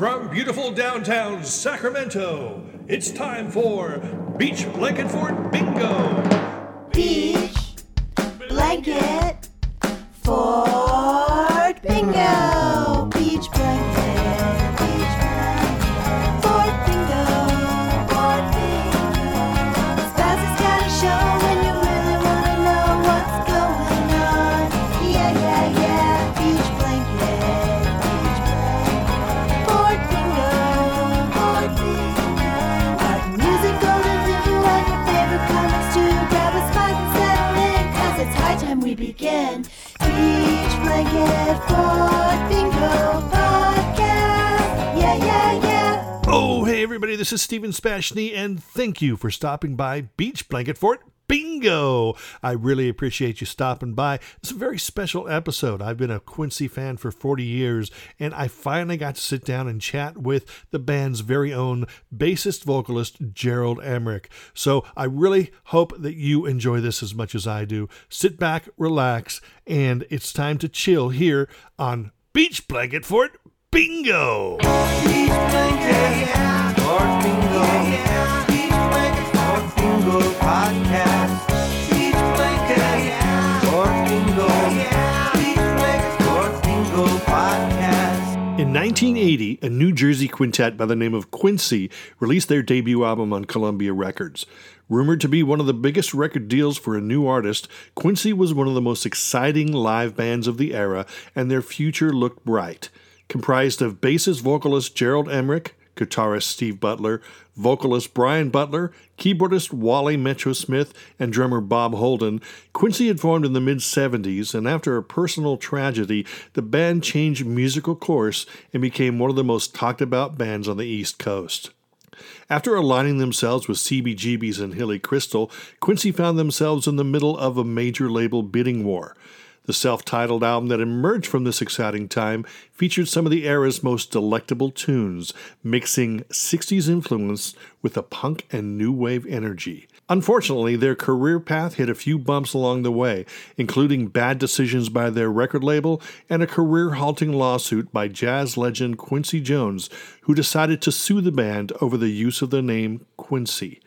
From beautiful downtown Sacramento, it's time for Beach Blanket Fort Bingo. Beach blanket Fort this is Stephen Spashny, and thank you for stopping by Beach Blanket Fort Bingo. I really appreciate you stopping by. It's a very special episode. I've been a Quincy fan for 40 years, and I finally got to sit down and chat with the band's very own bassist vocalist, Gerald Emmerich. So I really hope that you enjoy this as much as I do. Sit back, relax, and it's time to chill here on Beach Blanket Fort Bingo. In 1980, a New Jersey quintet by the name of Quincy released their debut album on Columbia Records. Rumored to be one of the biggest record deals for a new artist, Quincy was one of the most exciting live bands of the era, and their future looked bright. Comprised of bassist vocalist Gerald Emmerich, guitarist Steve Butler, vocalist Brian Butler, keyboardist Wally Metro Smith, and drummer Bob Holden, Quincy had formed in the mid 70s, and after a personal tragedy, the band changed musical course and became one of the most talked about bands on the East Coast. After aligning themselves with CBGB's and Hilly Kristal, Quincy found themselves in the middle of a major label bidding war. The self titled album that emerged from this exciting time featured some of the era's most delectable tunes, mixing 60s influence with a punk and new wave energy. Unfortunately, their career path hit a few bumps along the way, including bad decisions by their record label and a career halting lawsuit by jazz legend Quincy Jones, who decided to sue the band over the use of the name Quincy.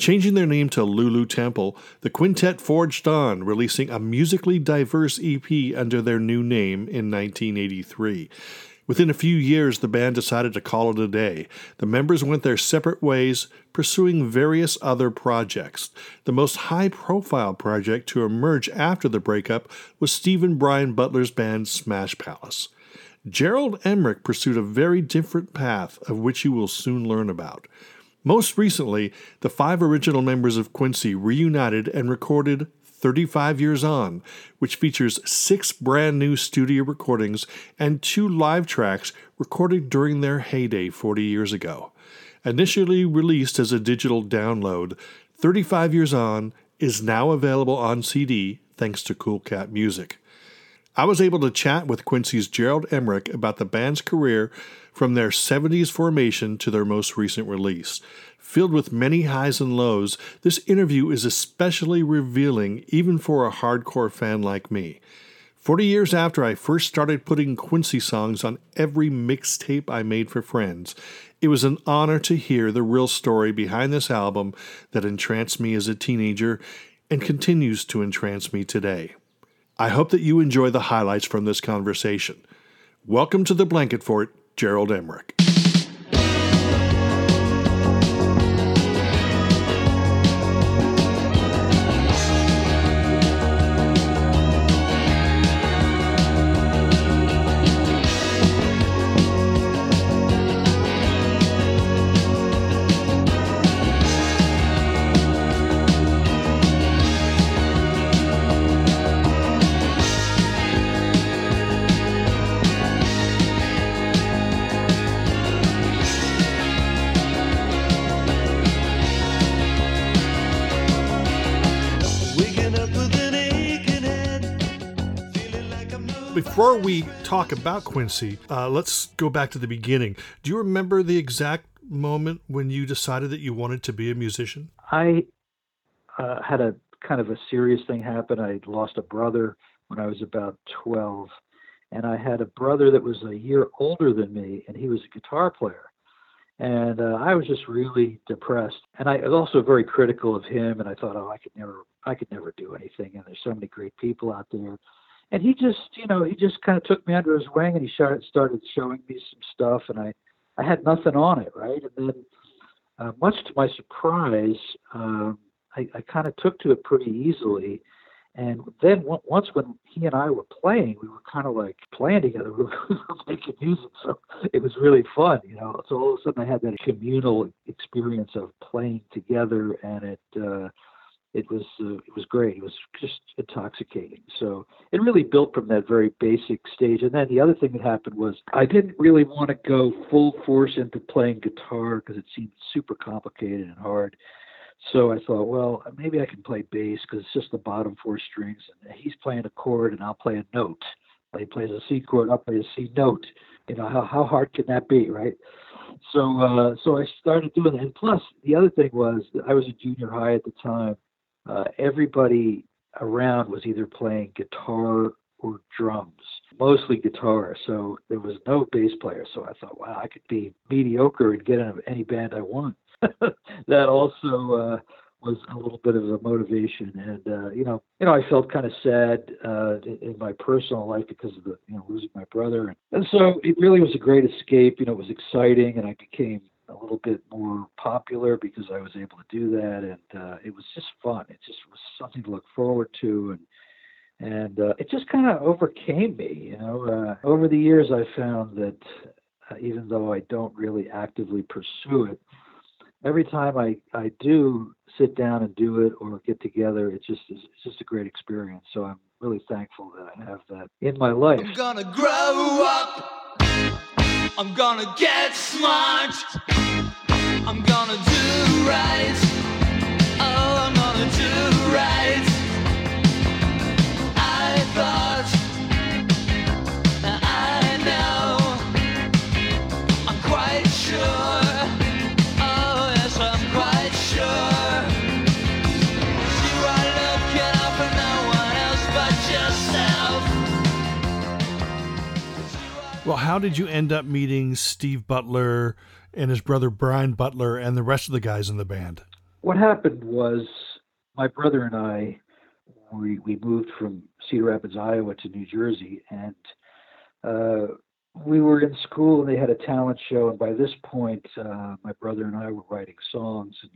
Changing their name to Lulu Temple, the quintet forged on, releasing a musically diverse EP under their new name in 1983. Within a few years, the band decided to call it a day. The members went their separate ways, pursuing various other projects. The most high profile project to emerge after the breakup was Stephen Brian Butler's band Smash Palace. Gerald Emmerich pursued a very different path, of which you will soon learn about. Most recently, the five original members of Quincy reunited and recorded 35 Years On, which features six brand new studio recordings and two live tracks recorded during their heyday 40 years ago. Initially released as a digital download, 35 Years On is now available on CD thanks to Cool Cat Music. I was able to chat with Quincy's Gerald Emmerich about the band's career from their 70s formation to their most recent release. Filled with many highs and lows, this interview is especially revealing even for a hardcore fan like me. 40 years after I first started putting Quincy songs on every mixtape I made for friends, it was an honor to hear the real story behind this album that entranced me as a teenager and continues to entrance me today. I hope that you enjoy the highlights from this conversation. Welcome to the Blanket Fort, Gerald Emmerich. Before we talk about Quincy, uh, let's go back to the beginning. Do you remember the exact moment when you decided that you wanted to be a musician? I uh, had a kind of a serious thing happen. I lost a brother when I was about 12, and I had a brother that was a year older than me, and he was a guitar player. And uh, I was just really depressed, and I was also very critical of him. And I thought, oh, I could never, I could never do anything. And there's so many great people out there. And he just, you know, he just kind of took me under his wing, and he started started showing me some stuff, and I, I had nothing on it, right? And then, uh, much to my surprise, um, I, I kind of took to it pretty easily. And then on- once when he and I were playing, we were kind of like playing together. We were making music, so it was really fun, you know. So all of a sudden, I had that communal experience of playing together, and it uh, it was uh, it was great. It was just intoxicating. So it really built from that very basic stage. And then the other thing that happened was I didn't really want to go full force into playing guitar because it seemed super complicated and hard. So I thought, well, maybe I can play bass because it's just the bottom four strings, and he's playing a chord, and I'll play a note. He plays a C chord, I'll play a C note. You know, how how hard can that be, right? So uh, so I started doing that. And plus, the other thing was I was a junior high at the time. Uh, everybody around was either playing guitar or drums, mostly guitar. So there was no bass player. So I thought, wow, I could be mediocre and get in any band I want. that also uh, was a little bit of a motivation, and uh, you know, you know, I felt kind of sad uh, in, in my personal life because of the you know losing my brother, and, and so it really was a great escape. You know, it was exciting, and I became a little bit more popular because I was able to do that, and uh, it was just fun. It just was something to look forward to, and and uh, it just kind of overcame me. You know, uh, over the years, I found that uh, even though I don't really actively pursue it, every time I I do sit down and do it or get together, it's just it's just a great experience. So I'm really thankful that I have that in my life. I'm gonna get smart. I'm gonna do right. Oh, I'm gonna do right. I thought I know. I'm quite sure. How did you end up meeting Steve Butler and his brother Brian Butler and the rest of the guys in the band? What happened was my brother and I we we moved from Cedar Rapids, Iowa to New Jersey and uh we were in school and they had a talent show and by this point uh my brother and I were writing songs and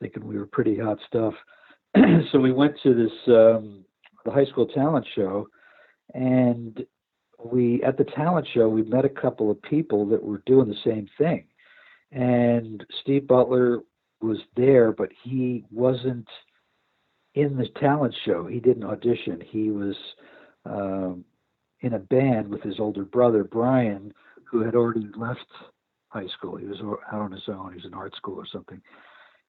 thinking we were pretty hot stuff. so we went to this um the high school talent show and we at the talent show we met a couple of people that were doing the same thing. And steve butler was there but he wasn't in the talent show. He didn't audition. He was um, in a band with his older brother brian who had already left high school. He was out on his own. He was in art school or something.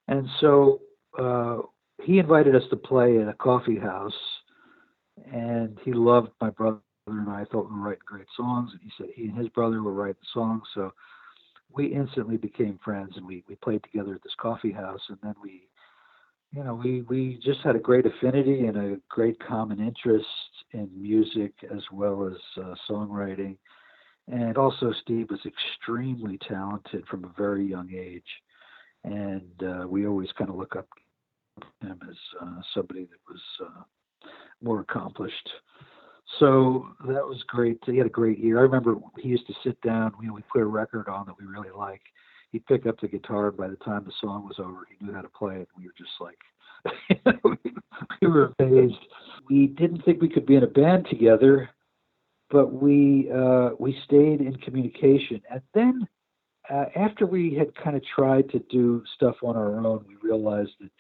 And so uh, he invited us to play at a coffee house and he loved my brother and I thought we were writing great songs. And he said he and his brother were writing songs, so we instantly became friends, and we we played together at this coffee house, and then we, you know, we we just had a great affinity and a great common interest in music as well as uh, songwriting, and also Steve was extremely talented from a very young age, and uh, we always kind of look up him as uh, somebody that was uh, more accomplished so that was great. He had a great year. I remember he used to sit down. You know, we put a record on that we really like. He'd pick up the guitar, and by the time the song was over, he knew how to play it. We were just like, we were amazed. We didn't think we could be in a band together, but we uh, we stayed in communication. And then uh, after we had kind of tried to do stuff on our own, we realized that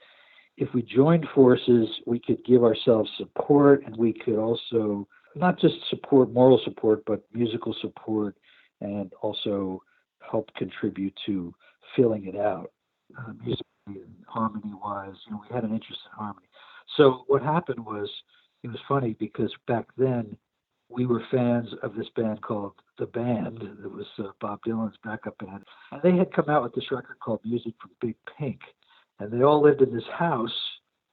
if we joined forces, we could give ourselves support and we could also not just support moral support, but musical support and also help contribute to filling it out uh, musically and harmony wise. You know, we had an interest in harmony. So what happened was it was funny because back then we were fans of this band called The Band. It was uh, Bob Dylan's backup band. And they had come out with this record called Music from Big Pink and they all lived in this house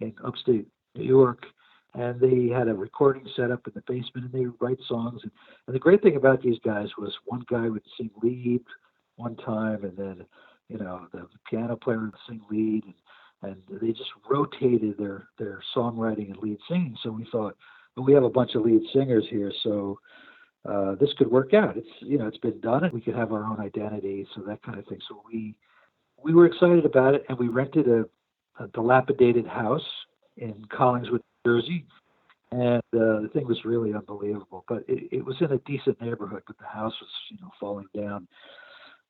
in upstate New York. And they had a recording set up in the basement, and they would write songs. And, and the great thing about these guys was one guy would sing lead one time, and then you know the piano player would sing lead, and, and they just rotated their their songwriting and lead singing. So we thought, well, we have a bunch of lead singers here, so uh, this could work out. It's you know it's been done, and we could have our own identity, so that kind of thing. So we we were excited about it, and we rented a, a dilapidated house in Collingswood, Jersey, and uh, the thing was really unbelievable. But it, it was in a decent neighborhood, but the house was you know falling down.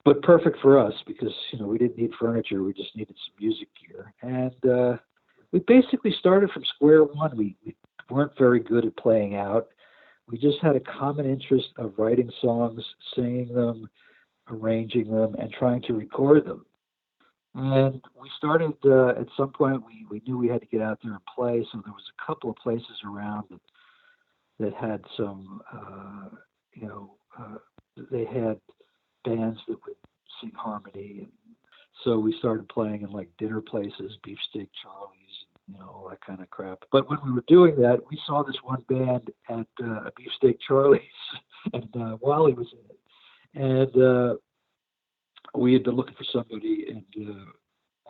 But perfect for us because you know we didn't need furniture, we just needed some music gear, and uh, we basically started from square one. We, we weren't very good at playing out. We just had a common interest of writing songs, singing them, arranging them, and trying to record them. And we started uh, at some point. We, we knew we had to get out there and play, so there was a couple of places around that that had some, uh, you know, uh, they had bands that would sing harmony, and so we started playing in like dinner places, Beefsteak Charlie's, you know, all that kind of crap. But when we were doing that, we saw this one band at uh, Beefsteak Charlie's, and uh, Wally was in it, and uh, we had been looking for somebody, and uh,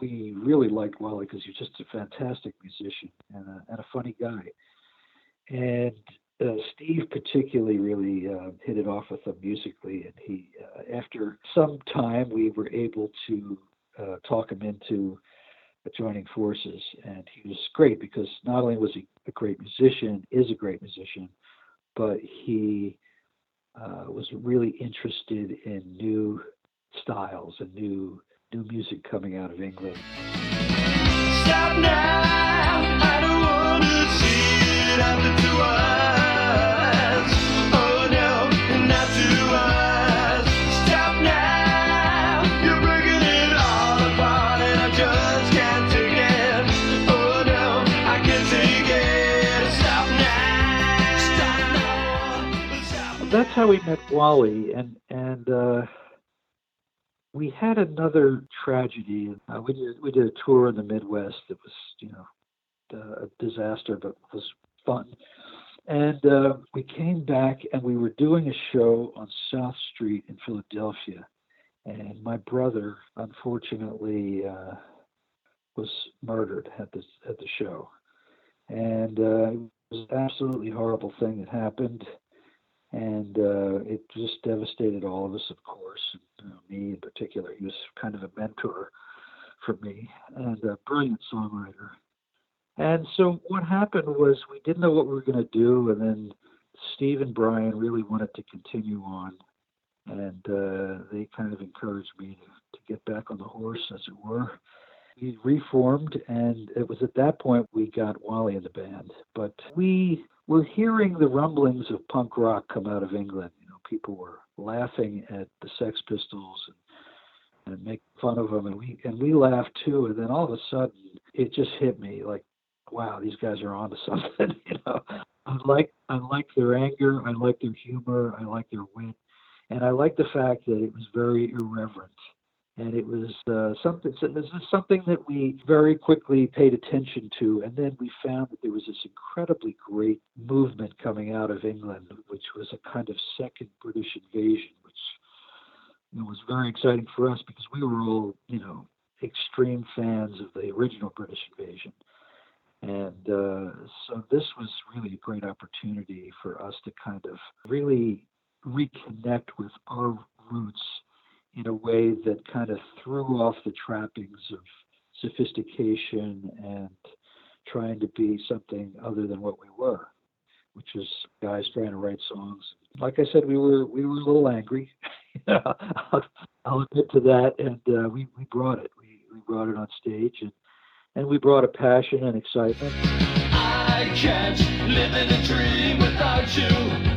we really liked Wally because he's just a fantastic musician and a, and a funny guy. And uh, Steve particularly really uh, hit it off with him musically, and he, uh, after some time, we were able to uh, talk him into joining forces, and he was great because not only was he a great musician, is a great musician, but he uh, was really interested in new styles and new new music coming out of England. Stop now. I don't wanna see it after two hours. Oh no, not two hours. Stop now. You're breaking it all apart, and I just can't take it. Oh no, I can't take it. Stop now. Stop now. Stop That's how we met Wally, and and uh, we had another tragedy. Uh, we did we did a tour in the Midwest It was you know a disaster, but was fun. And uh, we came back and we were doing a show on South Street in Philadelphia, and my brother unfortunately uh, was murdered at the at the show, and uh, it was an absolutely horrible thing that happened and uh, it just devastated all of us, of course, and, uh, me in particular. He was kind of a mentor for me and a brilliant songwriter. And so what happened was we didn't know what we were going to do, and then Steve and Brian really wanted to continue on, and uh, they kind of encouraged me to, to get back on the horse, as it were. We reformed, and it was at that point we got Wally in the band. But we were hearing the rumblings of punk rock come out of England. You know, people were laughing at the Sex Pistols and, and making fun of them, and we and we laughed too. And then all of a sudden, it just hit me like, wow, these guys are onto something. you know, I like I like their anger, I like their humor, I like their wit, and I like the fact that it was very irreverent and it was uh, something. so This is something that we very quickly paid attention to, and then we found that there was this incredibly great movement coming out of England, which was a kind of second British invasion, which was very exciting for us because we were all, you know, extreme fans of the original British invasion. And uh, so this was really a great opportunity for us to kind of really reconnect with our roots in a way that kind of threw off the trappings of sophistication and trying to be something other than what we were, which is guys trying to write songs. Like I said, we were we were a little angry. I'll, admit to that, and uh, we we brought it. We we brought it on stage, and and we brought a passion and excitement. I can't live in a dream without you.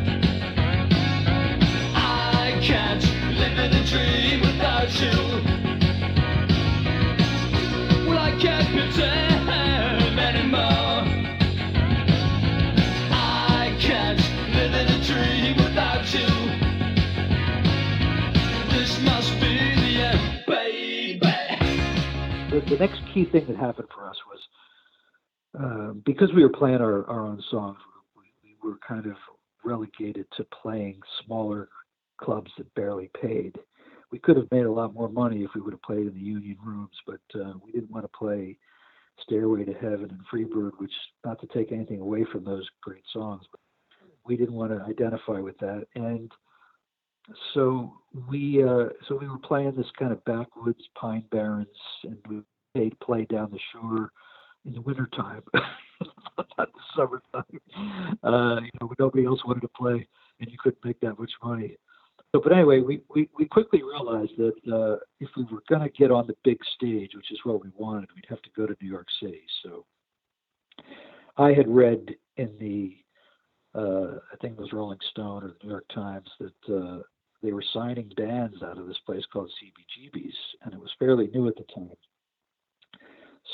Dream without you. Well, I can't pretend anymore. I can't live in a dream without you. This must be the end, baby. the, the next key thing that happened for us was uh, because we were playing our, our own songs, we, we were kind of relegated to playing smaller clubs that barely paid. We could have made a lot more money if we would have played in the union rooms, but uh, we didn't want to play Stairway to Heaven and Freebird, which not to take anything away from those great songs, but we didn't want to identify with that. And so we uh, so we were playing this kind of backwoods pine barrens, and we paid play down the shore in the wintertime, not the summertime. Uh, you know, nobody else wanted to play, and you couldn't make that much money. So, but anyway, we, we, we quickly realized that uh, if we were going to get on the big stage, which is what we wanted, we'd have to go to New York City. So I had read in the, uh, I think it was Rolling Stone or the New York Times, that uh, they were signing bands out of this place called CBGB's, and it was fairly new at the time.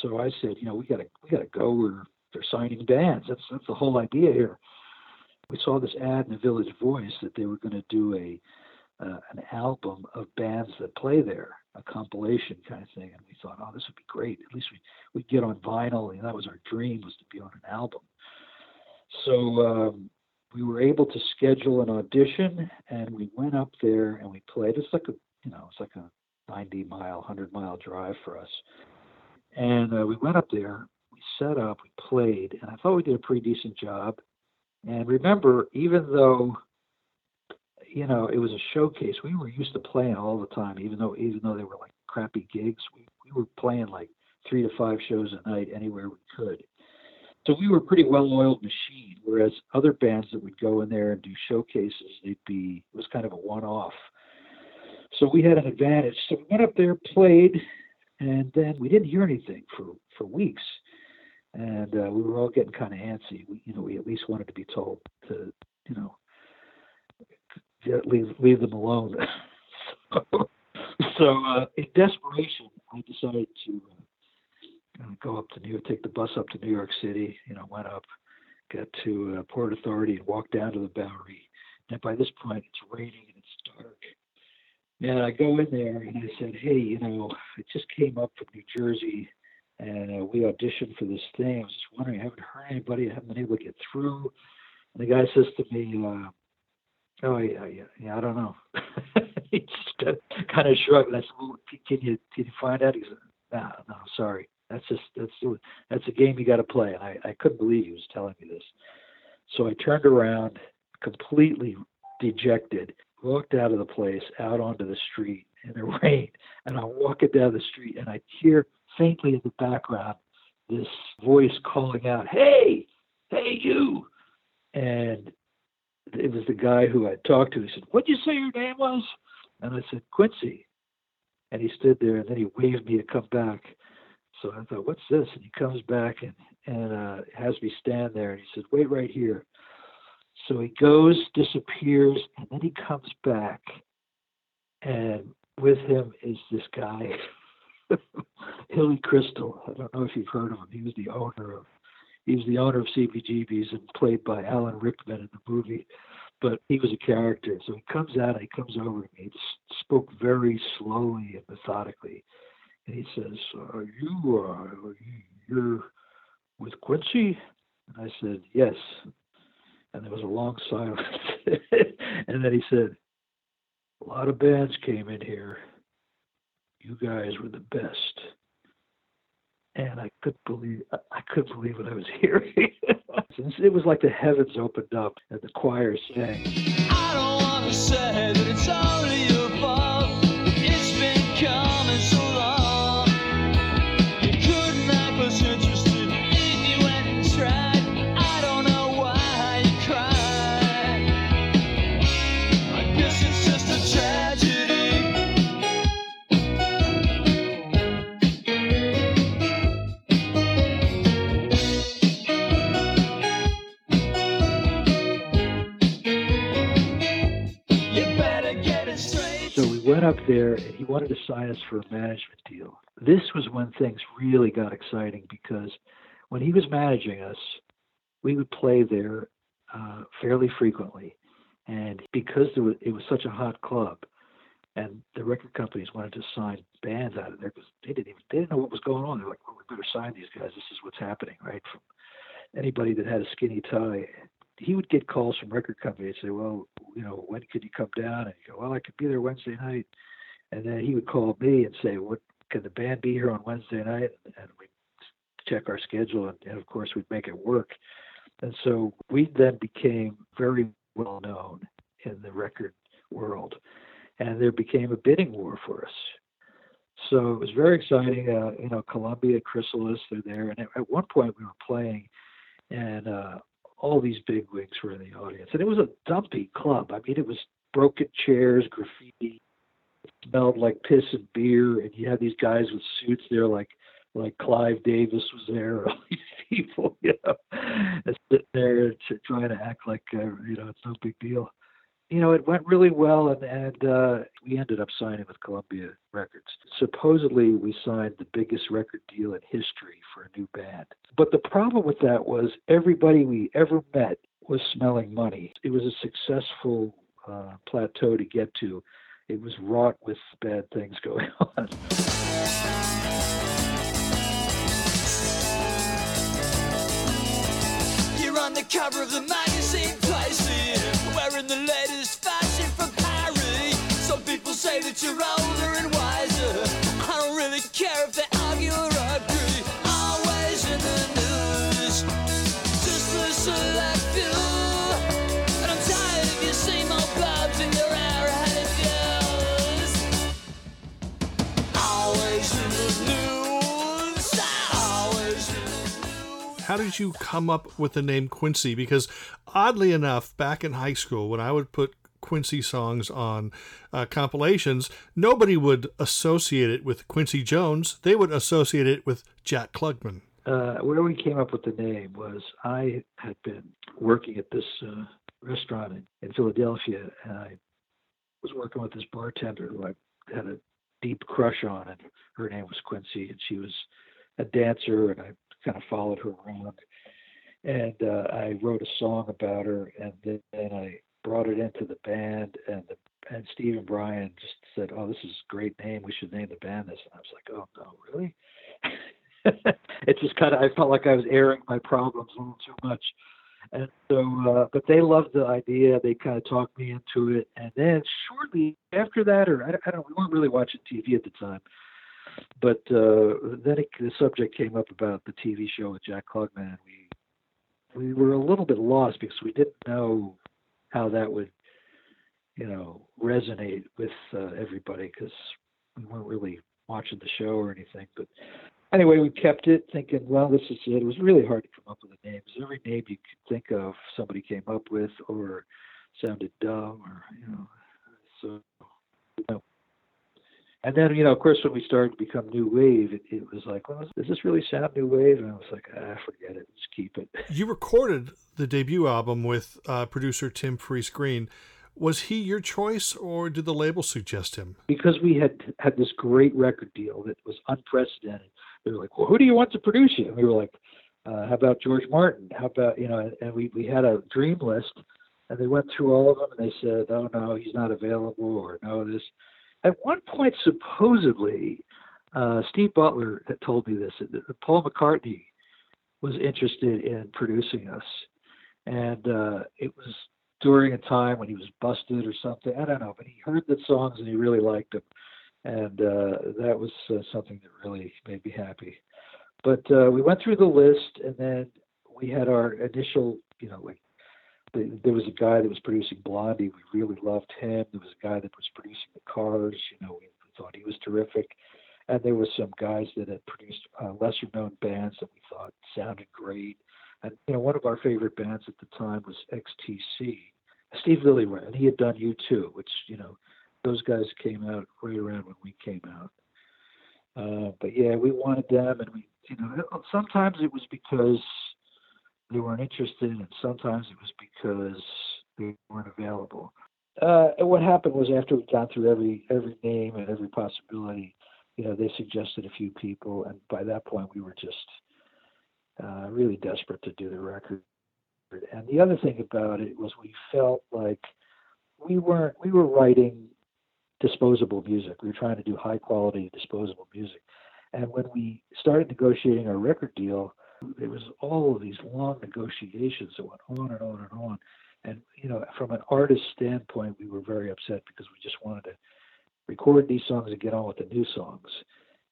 So I said, you know, we gotta we gotta go where they're signing bands. That's that's the whole idea here. We saw this ad in the Village Voice that they were going to do a uh, an album of bands that play there, a compilation kind of thing. And we thought, oh, this would be great. At least we we'd get on vinyl. And that was our dream was to be on an album. So um, we were able to schedule an audition, and we went up there and we played. It's like a you know it's like a 90 mile, 100 mile drive for us. And uh, we went up there, we set up, we played, and I thought we did a pretty decent job. And remember, even though you know it was a showcase, we were used to playing all the time, even though even though they were like crappy gigs, we, we were playing like three to five shows a night anywhere we could. So we were a pretty well-oiled machine. Whereas other bands that would go in there and do showcases, they'd be it was kind of a one-off. So we had an advantage. So we went up there, played, and then we didn't hear anything for for weeks and uh, we were all getting kind of antsy we you know we at least wanted to be told to you know get, leave leave them alone so, so uh, in desperation i decided to uh, go up to new york take the bus up to new york city you know went up got to uh, port authority and walked down to the bowery and by this point it's raining and it's dark and I go in there and I said, hey, you know, I just came up from New Jersey and uh, we auditioned for this thing. I was just wondering, I haven't heard anybody, I haven't been able to get through. And the guy says to me, uh, oh, yeah, yeah, yeah, I don't know. he just uh, kind of shrugged. I said, can you, can you find out? He said, no, no, sorry. That's just, that's, that's a game you got to play. And I, I couldn't believe he was telling me this. So I turned around completely dejected walked out of the place out onto the street in the rain and i'm walking down the street and i hear faintly in the background this voice calling out hey hey you and it was the guy who i talked to he said what'd you say your name was and i said quincy and he stood there and then he waved me to come back so i thought what's this and he comes back and and uh has me stand there and he said wait right here so he goes, disappears, and then he comes back. And with him is this guy, Hilly Kristal. I don't know if you've heard of him. He was the owner of he was the owner of CBGB's and played by Alan Rickman in the movie. But he was a character. So he comes out and he comes over to me. He spoke very slowly and methodically. And he says, Are you uh, you're with Quincy? And I said, Yes and there was a long silence. and then he said, A lot of bands came in here. You guys were the best. And I couldn't believe I- couldn't believe what I was hearing. it was like the heavens opened up and the choir sang. Went up there and he wanted to sign us for a management deal. This was when things really got exciting because when he was managing us, we would play there uh, fairly frequently. And because was, it was such a hot club, and the record companies wanted to sign bands out of there because they didn't even they didn't know what was going on. They're like, well, we better sign these guys. This is what's happening, right? From anybody that had a skinny tie, he would get calls from record companies and say, well, you know, when could you come down? And you go, well, I could be there Wednesday night. And then he would call me and say, what can the band be here on Wednesday night? And we check our schedule, and, and of course we'd make it work. And so we then became very well known in the record world, and there became a bidding war for us. So it was very exciting. Uh, you know, Columbia, Chrysalis, they're there, and at, at one point we were playing, and uh, all these big wigs were in the audience, and it was a dumpy club. I mean, it was broken chairs, graffiti, it smelled like piss and beer, and you had these guys with suits there, like like Clive Davis was there, all these people, you know, sitting there trying to act like uh, you know it's no big deal. You know, it went really well, and and uh, we ended up signing with Columbia Records. Supposedly, we signed the biggest record deal in history for a new band. But the problem with that was everybody we ever met was smelling money. It was a successful uh, plateau to get to. It was wrought with bad things going on. You're on the cover of the magazine Pricey Wearing the latest say that you're older and wiser. I don't really care if they argue or agree. Always in the news. Just And I'm tired of bobs your views Always in the news Always in the news How did you come up with the name Quincy? Because oddly enough, back in high school, when I would put Quincy songs on uh, compilations, nobody would associate it with Quincy Jones. They would associate it with Jack Klugman. uh, where we came up with the name was I had been working at this uh, restaurant in, in Philadelphia, and I was working with this bartender who I had a deep crush on, and her name was Quincy, and she was a dancer, and I kind of followed her around, and uh, I wrote a song about her, and then I brought it into the band, and the and Steve and Brian just said, "Oh, this is a great name. We should name the band this." And I was like, "Oh no, really?" it just kind of I felt like I was airing my problems a little too much, and so uh, but they loved the idea. They kind of talked me into it, and then shortly after that, or I, don't, know, we weren't really watching TV at the time, but uh, then it, the subject came up about the TV show with Jack Klugman, we we were a little bit lost because we didn't know how that would you know resonate with uh, everybody because we weren't really watching the show or anything, but anyway, we kept it thinking, well, this is it. It was really hard to come up with a name. Because every name you could think of, somebody came up with or sounded dumb or, you know, so. And then, you know, of course, when we started to become new wave, it, it was like, well, does this really sound new wave? And I was like, ah, forget it. Just keep it. You recorded the debut album with uh, producer Tim Friese-Greene. Was he your choice, or did the label suggest him? because we had had this great record deal that was unprecedented. They were like, "Well, who do you want to produce you?" And we were like, uh, "How about George Martin? How about you know?" And, and we we had a dream list, and they went through all of them, and they said, "Oh no, he's not available," or "No, this." At one point, supposedly, uh, Steve Butler had told me this. Paul McCartney was interested in producing us, and uh, it was during a time when he was busted or something. I don't know, but he heard the songs and he really liked them, and uh, that was uh, something that really made me happy. But uh, we went through the list, and then we had our initial, you know, like there was a guy that was producing Blondie. We really loved him. There was a guy that was producing the Cars. You know, we thought he was terrific. And there were some guys that had produced uh, lesser known bands that we thought sounded great. And you know, one of our favorite bands at the time was XTC. Steve Lillywhite, and he had done U2, which you know, those guys came out right around when we came out. Uh, but yeah, we wanted them, and we, you know, sometimes it was because they weren't interested, and sometimes it was because they weren't available. Uh, and what happened was after we got through every every name and every possibility, you know, they suggested a few people, and by that point we were just uh, really desperate to do the record. And the other thing about it was we felt like we weren't we were writing disposable music. We were trying to do high quality disposable music. And when we started negotiating our record deal, there was all of these long negotiations that went on and on and on. And you know, from an artist standpoint, we were very upset because we just wanted to record these songs and get on with the new songs.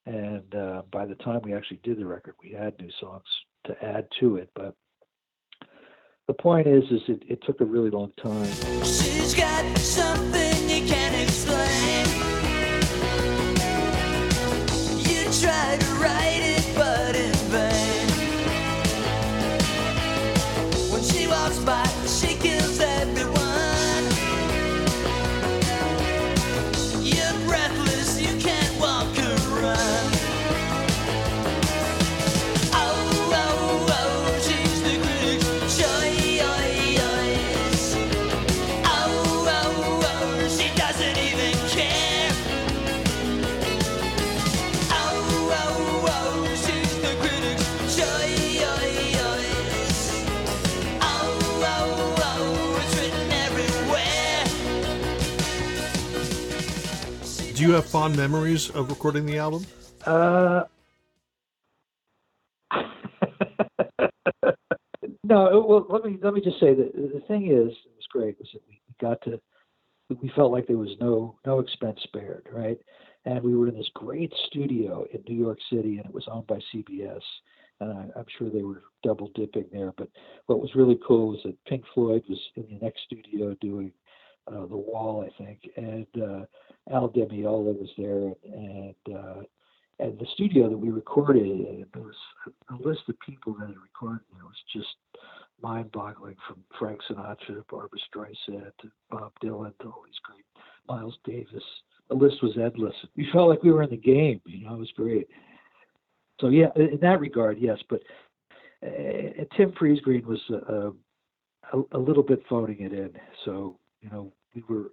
And uh, by the time we actually did the record, we had new songs to add to it. But the point is, is it, it took a really long time. You have fond memories of recording the album? Uh, no, well, let me let me just say that the thing is, it was great was that we got to, we felt like there was no no expense spared, right? And we were in this great studio in New York City, and it was owned by CBS, and I, I'm sure they were double dipping there. But what was really cool was that Pink Floyd was in the next studio doing uh, the Wall, I think, and uh, Al Di Meola was there, and, and uh, and the studio that we recorded there was a list of people that had recorded. It was just mind-boggling, from Frank Sinatra to Barbra Streisand to Bob Dylan to all these great Miles Davis. The list was endless. We felt like we were in the game. You know, it was great. So yeah, in that regard, yes. But uh, Tim Friese-Greene was uh, a, a little bit phoning it in. So you know, we were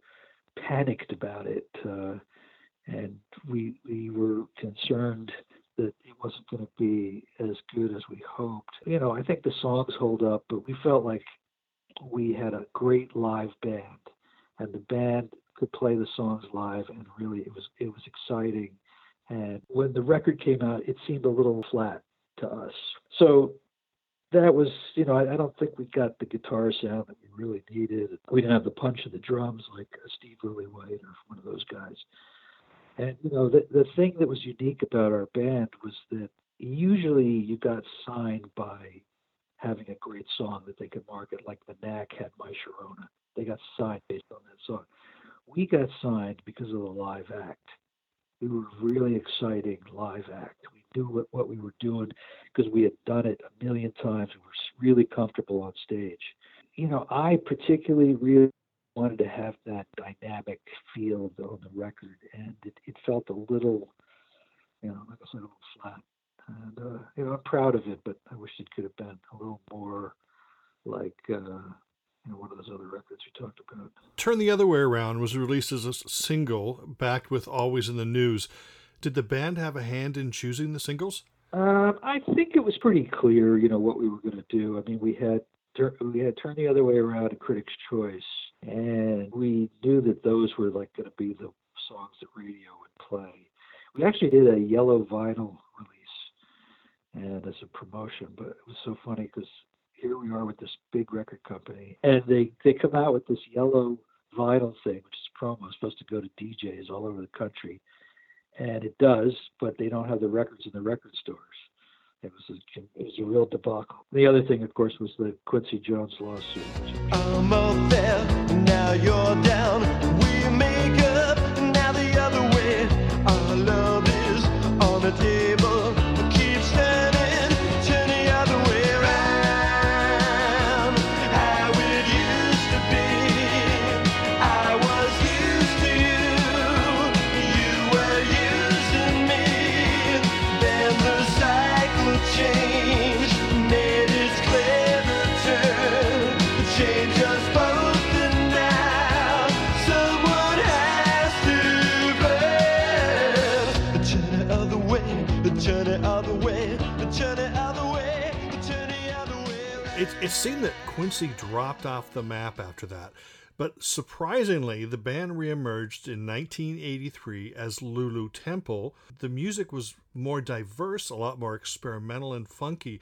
panicked about it. Uh, and we we were concerned that it wasn't going to be as good as we hoped. You know, I think the songs hold up, but we felt like we had a great live band, and the band could play the songs live, and really it was it was exciting. And when the record came out, it seemed a little flat to us. So that was, you know, I, I don't think we got the guitar sound that we really needed. We didn't have the punch of the drums like uh, Steve Lillywhite or one of those guys. And you know, the the thing that was unique about our band was that usually you got signed by having a great song that they could market, like the Knack had My Sharona. They got signed based on that song. We got signed because of the live act. We were really exciting live act. We knew what, what we were doing because we had done it a million times. We were really comfortable on stage. You know, I particularly really wanted to have that dynamic feel on the record, and it, it felt a little, you know, like I said, a little flat. And uh, you know, I'm proud of it, but I wish it could have been a little more like uh, you know one of those other records you talked about. Turn the Other Way Around was released as a single, backed with Always in the News. Did the band have a hand in choosing the singles? Um, I think it was pretty clear, you know, what we were going to do. I mean, we had we had Turn the Other Way Around and Critics' Choice, and we knew that those were like going to be the songs that radio would play. We actually did a yellow vinyl release, and as a promotion, but it was so funny because here we are with this big record company, and they they come out with this yellow vinyl thing, which is promo, supposed to go to DJs all over the country and it does, but they don't have the records in the record stores. It was a, it was a real debacle. The other thing, of course, was the Quincy Jones lawsuit. I'm up there, now you're down. It, seemed that Quincy dropped off the map after that. But surprisingly, the band reemerged in 1983 as Lulu Temple. The music was more diverse, a lot more experimental and funky.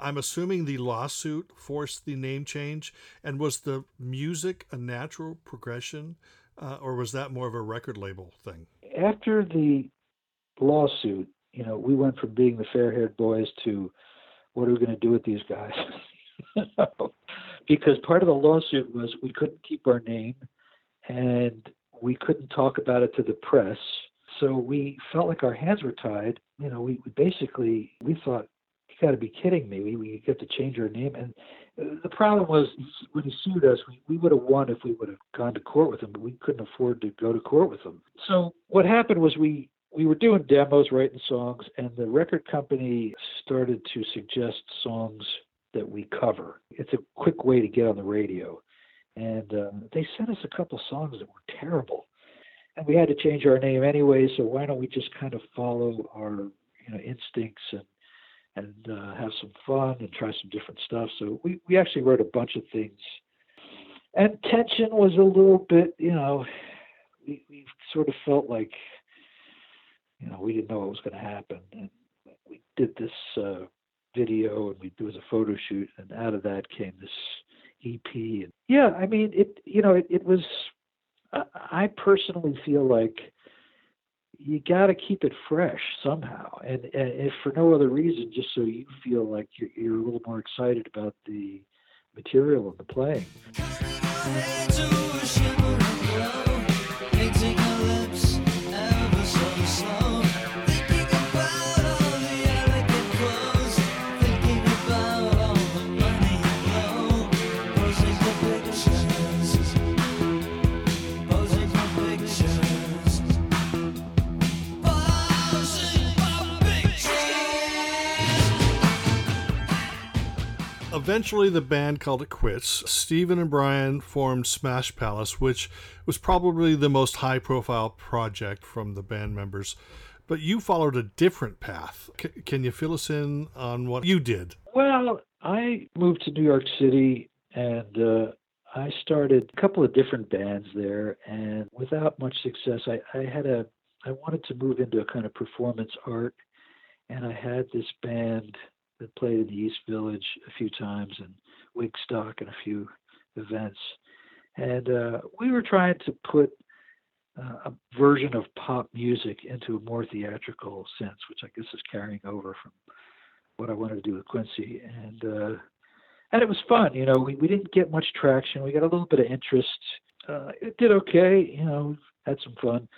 I'm assuming the lawsuit forced the name change. And was the music a natural progression, uh, or was that more of a record label thing? After the lawsuit, you know, we went from being the fair-haired boys to what are we going to do with these guys? because part of the lawsuit was we couldn't keep our name and we couldn't talk about it to the press. So we felt like our hands were tied. You know, we, we basically we thought, you got to be kidding me. We we get to change our name. And uh, the problem was when he sued us, we, we would have won if we would have gone to court with him, but we couldn't afford to go to court with him. So what happened was we we were doing demos, writing songs, and the record company started to suggest songs that we cover. It's a quick way to get on the radio. And uh, they sent us a couple songs that were terrible. And we had to change our name anyway, so why don't we just kind of follow our you know instincts and and uh, have some fun and try some different stuff. So we, we actually wrote a bunch of things. And tension was a little bit, you know, we, we sort of felt like you know, we didn't know what was going to happen. And we did this uh, video and we there was a photo shoot, and out of that came this EP. And yeah, I mean, it you know, it, it was. I, personally feel like you got to keep it fresh somehow, and, and if for no other reason, just so you feel like you're, you're a little more excited about the material and the playing. Eventually, the band called it quits. Steven and Brian formed Smash Palace, which was probably the most high profile project from the band members. But you followed a different path. C- can you fill us in on what you did? Well, I moved to New York City and uh, I started a couple of different bands there, and without much success, I, I had a I wanted to move into a kind of performance art, and I had this band that played in the East Village a few times and Wigstock and a few events, and uh, we were trying to put uh, a version of pop music into a more theatrical sense, which I guess is carrying over from what I wanted to do with Quincy, and uh, and it was fun. You know, we we didn't get much traction. We got a little bit of interest. Uh, it did okay. You know, had some fun,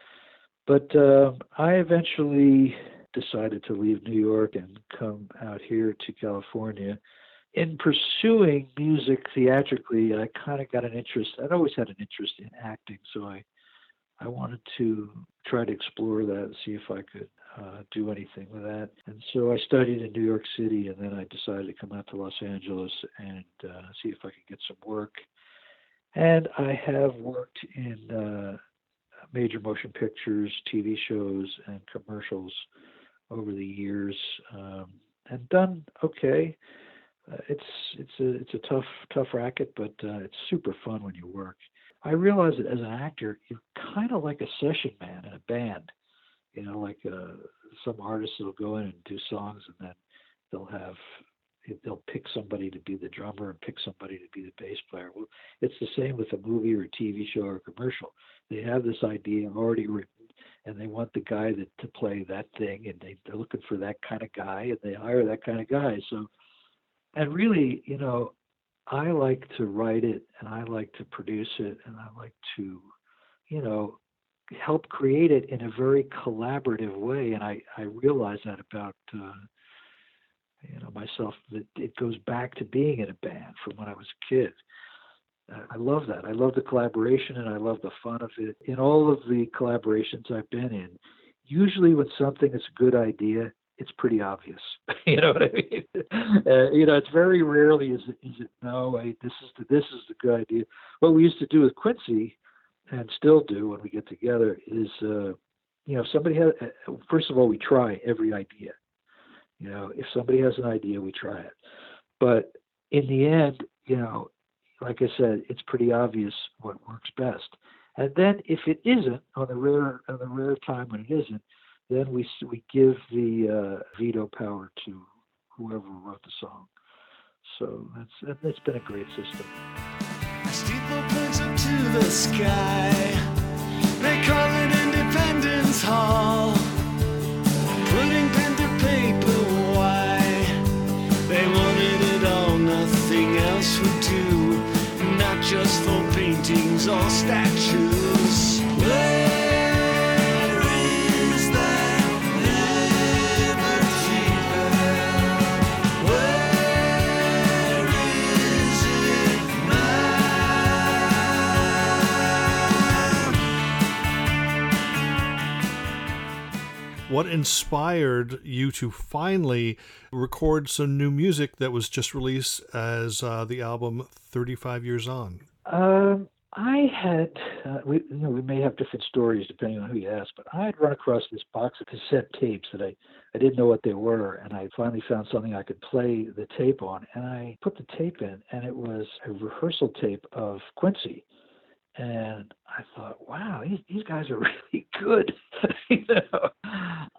but uh, I eventually decided to leave New York and come out here to California. In pursuing music theatrically, I kind of got an interest. I'd always had an interest in acting, so I I wanted to try to explore that and see if I could uh, do anything with that. And so I studied in New York City, and then I decided to come out to Los Angeles and uh, see if I could get some work. And I have worked in uh, major motion pictures, TV shows, and commercials over the years, um, and done okay. Uh, it's it's a it's a tough tough racket, but uh, it's super fun when you work. I realize that as an actor, you're kind of like a session man in a band. You know, like uh, some artists will go in and do songs, and then they'll have they'll pick somebody to be the drummer and pick somebody to be the bass player. Well, it's the same with a movie or a TV show or a commercial. They have this idea already and they want the guy that to play that thing, and they, they're looking for that kind of guy, and they hire that kind of guy. So, and really, you know, I like to write it and I like to produce it and I like to, you know, help create it in a very collaborative way. And I, I realize that about, uh, you know, myself, that it goes back to being in a band from when I was a kid. I love that. I love the collaboration and I love the fun of it. In all of the collaborations I've been in, usually when something is a good idea, it's pretty obvious. you know what I mean? Uh, you know, it's very rarely is it, is it no, wait, this is the this is the good idea. What we used to do with Quincy, and still do when we get together, is uh, you know, if somebody has. uh, First of all, we try every idea. You know, if somebody has an idea, we try it. But in the end, you know, like I said, it's pretty obvious what works best. And then if it isn't, on the rare on the rare time when it isn't, then we we give the uh, veto power to whoever wrote the song. So that's it's been a great system. Just for paintings or statues. Where What inspired you to finally record some new music that was just released as uh, the album 35 Years On? Um, I had, uh, we, you know, we may have different stories depending on who you ask, but I had run across this box of cassette tapes that I, I didn't know what they were, and I finally found something I could play the tape on, and I put the tape in, and it was a rehearsal tape of Quincy, and I thought, wow, these, these guys are really good. you know,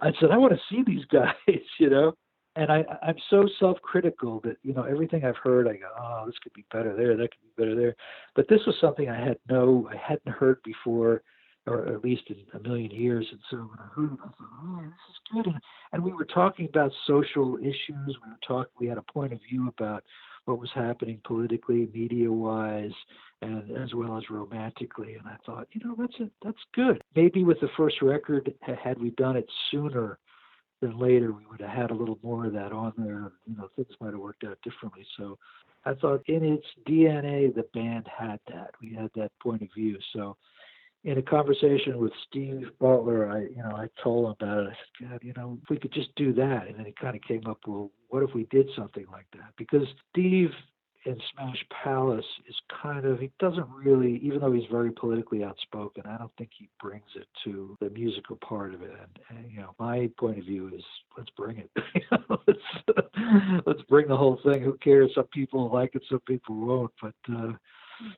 I said, I want to see these guys, you know, and I, I'm so self-critical that you know everything I've heard, I go, oh, this could be better there, that could be better there. But this was something I had no, I hadn't heard before, or at least in a million years. And so when I heard it, I thought, oh, this is good. And, and we were talking about social issues. We were talking, we had a point of view about what was happening politically, media-wise, and as well as romantically. And I thought, you know, that's a, that's good. Maybe with the first record, had we done it sooner than later, we would have had a little more of that on there. You know, things might have worked out differently. So I thought in its DNA, the band had that. We had that point of view. So in a conversation with Steve Butler, I, you know, I told him about it. I said, God, you know, if we could just do that. And then he kind of came up, well, what if we did something like that? Because Steve in Smash Palace is kind of, he doesn't really, even though he's very politically outspoken, I don't think he brings it to the musical part of it. And, and you know, my point of view is let's bring it. Let's, let's bring the whole thing. Who cares? Some people like it, some people won't. But, uh,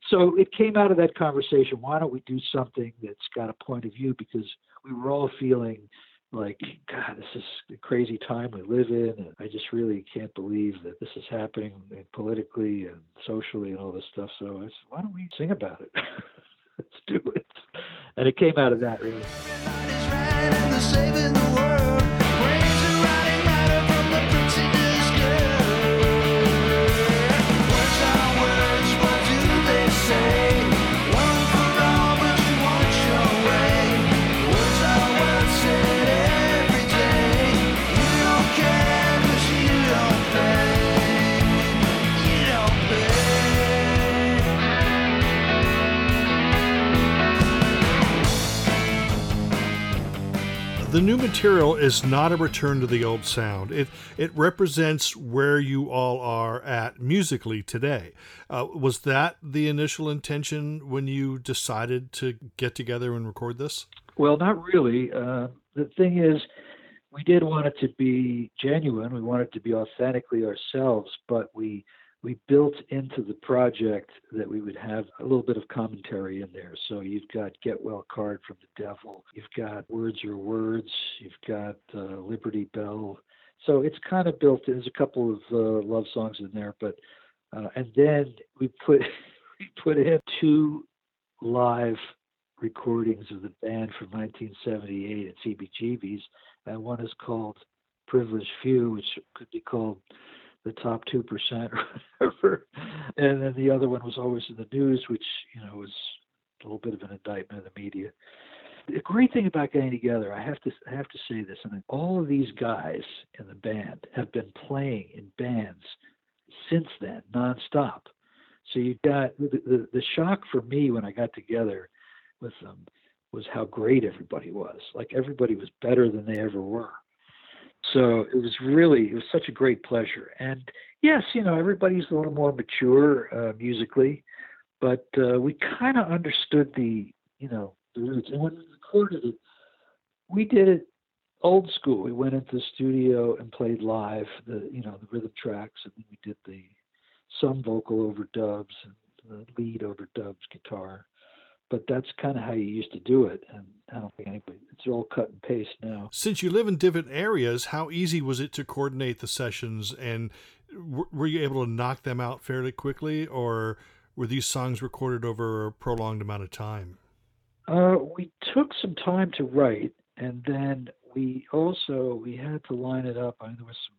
so it came out of that conversation. Why don't we do something that's got a point of view? Because we were all feeling like, God, this is a crazy time we live in, and I just really can't believe that this is happening politically and socially and all this stuff. So I said, why don't we sing about it? Let's do it. And it came out of that, really. The new material is not a return to the old sound. It it represents where you all are at musically today. Uh, was that the initial intention when you decided to get together and record this? Well, not really. Uh, the thing is, we did want it to be genuine. We wanted to be authentically ourselves, but we we built into the project that we would have a little bit of commentary in there. So you've got "Get Well Card" from the Devil. You've got "Words Are Words." You've got uh, "Liberty Bell." So it's kind of built. In. There's a couple of uh, love songs in there, but uh, and then we put we put in two live recordings of the band from 1978 at CBGB's, and one is called Privileged Few, which could be called the top two percent or whatever, and then the other one was always in the news, which you know was a little bit of an indictment of the media. The great thing about getting together, I have to I have to say this, I and all of these guys in the band have been playing in bands since then, nonstop. So you got the, the the shock for me when I got together with them was how great everybody was. Like everybody was better than they ever were. So it was really it was such a great pleasure. And yes, you know everybody's a little more mature uh, musically, but uh, we kind of understood the you know the roots. And when we recorded it, we did it old school. We went into the studio and played live the you know the rhythm tracks, and we did the some vocal overdubs and the lead overdubs guitar. But that's kind of how you used to do it, and I don't think anybody. It's all cut and paste now. Since you live in different areas, how easy was it to coordinate the sessions and w- were you able to knock them out fairly quickly or were these songs recorded over a prolonged amount of time? Uh, we took some time to write, and then we also we had to line it up. I mean, there was some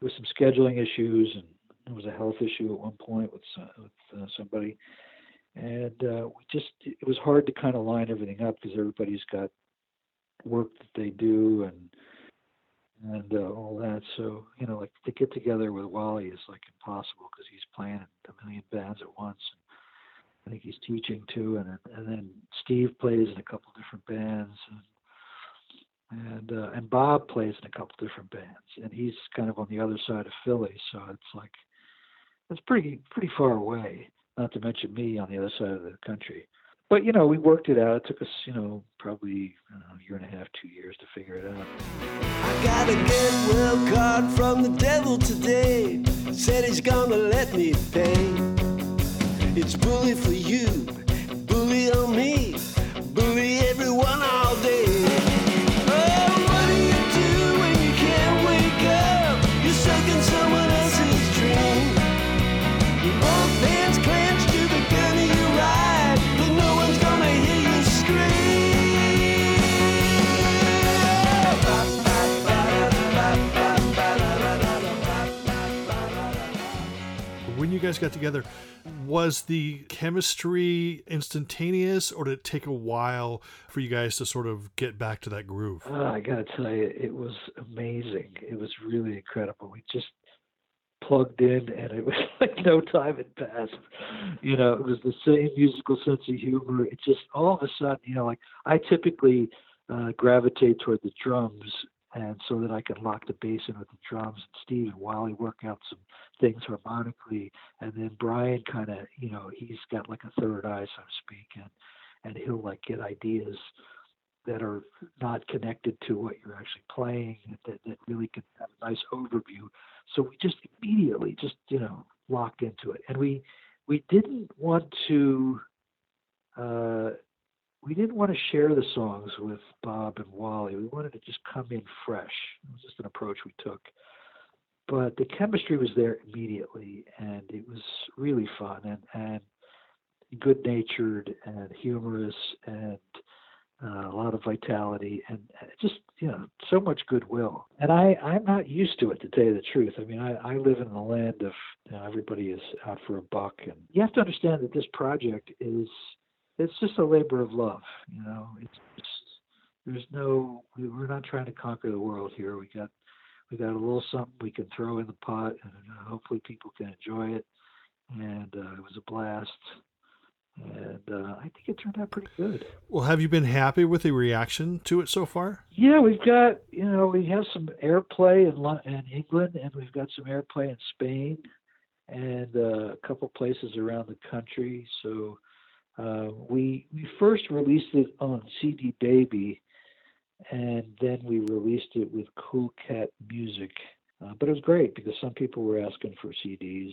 there was some scheduling issues, and there was a health issue at one point with with uh, somebody, and uh, we just it was hard to kind of line everything up because everybody's got work that they do and and uh, all that. So you know, like to get together with Wally is like impossible because he's playing a million bands at once. I think he's teaching too, and and then Steve plays in a couple different bands, and and uh, and Bob plays in a couple different bands, and he's kind of on the other side of Philly, so it's like it's pretty pretty far away. Not to mention me on the other side of the country. But you know, we worked it out. It took us, you know, probably know, a year and a half, two years to figure it out. I got a get well card from the devil today. Said he's gonna let me pay. It's bully for you, you guys got together, was the chemistry instantaneous or did it take a while for you guys to sort of get back to that groove? Oh, I gotta tell you, it was amazing. It was really incredible. We just plugged in, and it was like no time had passed. You know, it was the same musical sense of humor. It just all of a sudden, you know, like I typically uh, gravitate toward the drums, and so that I can lock the bass in with the drums. And Steve and Wally work out some things harmonically, and then Brian kind of, you know, he's got like a third eye, so to speak, and and he'll like get ideas that are not connected to what you're actually playing that, that really can have a nice overview so we just immediately just you know locked into it and we we didn't want to uh we didn't want to share the songs with bob and wally. We wanted to just come in fresh. It was just an approach we took. But the chemistry was there immediately and it was really fun and and good natured and humorous and uh, a lot of vitality and uh, just you know so much goodwill. And i i'm not used to it to tell you the truth. I mean i i live in the land of you know, everybody is out for a buck. And you have to understand that this project is it's just a labor of love you know it's, it's there's no we- we're not trying to conquer the world here we got we got a little something we can throw in the pot and uh, hopefully people can enjoy it and uh, it was a blast and uh, I think it turned out pretty good. Well, have you been happy with the reaction to it so far? Yeah, we've got you know we have some airplay in in England, and we've got some airplay in Spain, and uh, a couple places around the country. So uh, we we first released it on CD Baby, and then we released it with Kool Kat Musik. Uh, but it was great because some people were asking for CDs.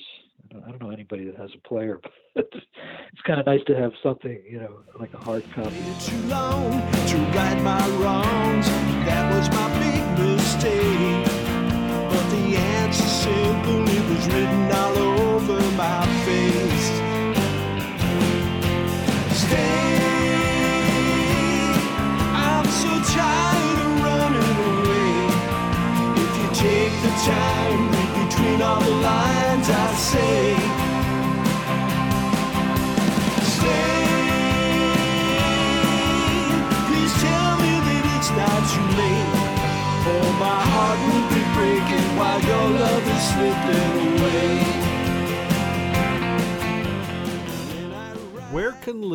I don't, I don't know anybody that has a player, but it's kind of nice to have something, you know, like a hard copy. too long to right my wrongs. That was my big mistake. But the answer simple, it was written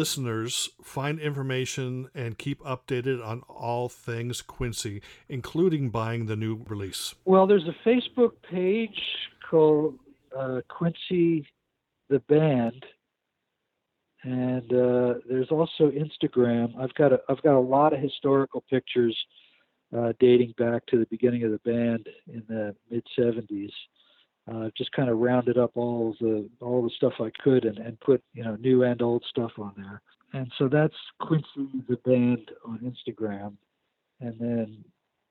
listeners find information and keep updated on all things Quincy, including buying the new release? Well, there's a Facebook page called uh, Quincy the Band, and uh, there's also Instagram. I've got a I've got a lot of historical pictures uh, dating back to the beginning of the band in the mid '70s, uh, just kind of rounded up all the all the stuff I could and, and put you know new and old stuff on there. And so that's Quincy the band on Instagram, and then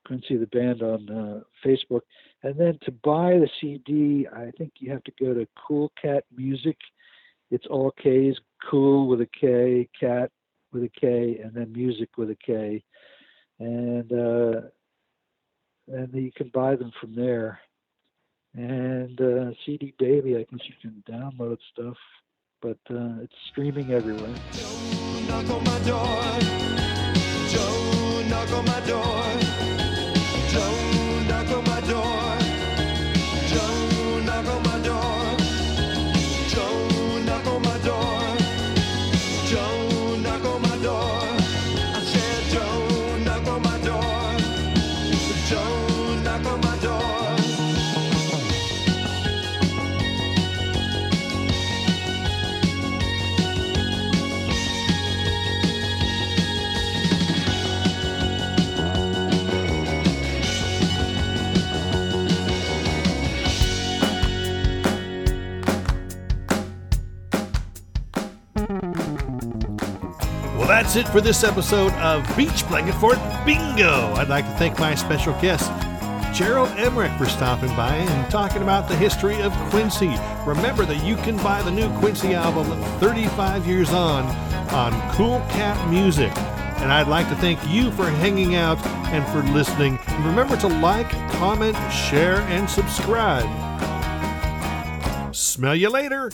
Quincy the band on uh, Facebook. And then to buy the CD, I think you have to go to Kool Kat Musik. It's all K's, cool with a K, cat with a K, and then music with a K. And uh, and you can buy them from there. And uh, CD Baby, I guess you can download stuff, but uh, it's streaming everywhere. Knock on my door. Knock on my door. That's it for this episode of Beach Blanket Fort Bingo. I'd like to thank my special guest, Gerald Emmerich, for stopping by and talking about the history of Quincy. Remember that you can buy the new Quincy album 35 Years On on Kool Kat Musik. And I'd like to thank you for hanging out and for listening. And remember to like, comment, share, and subscribe. Smell you later.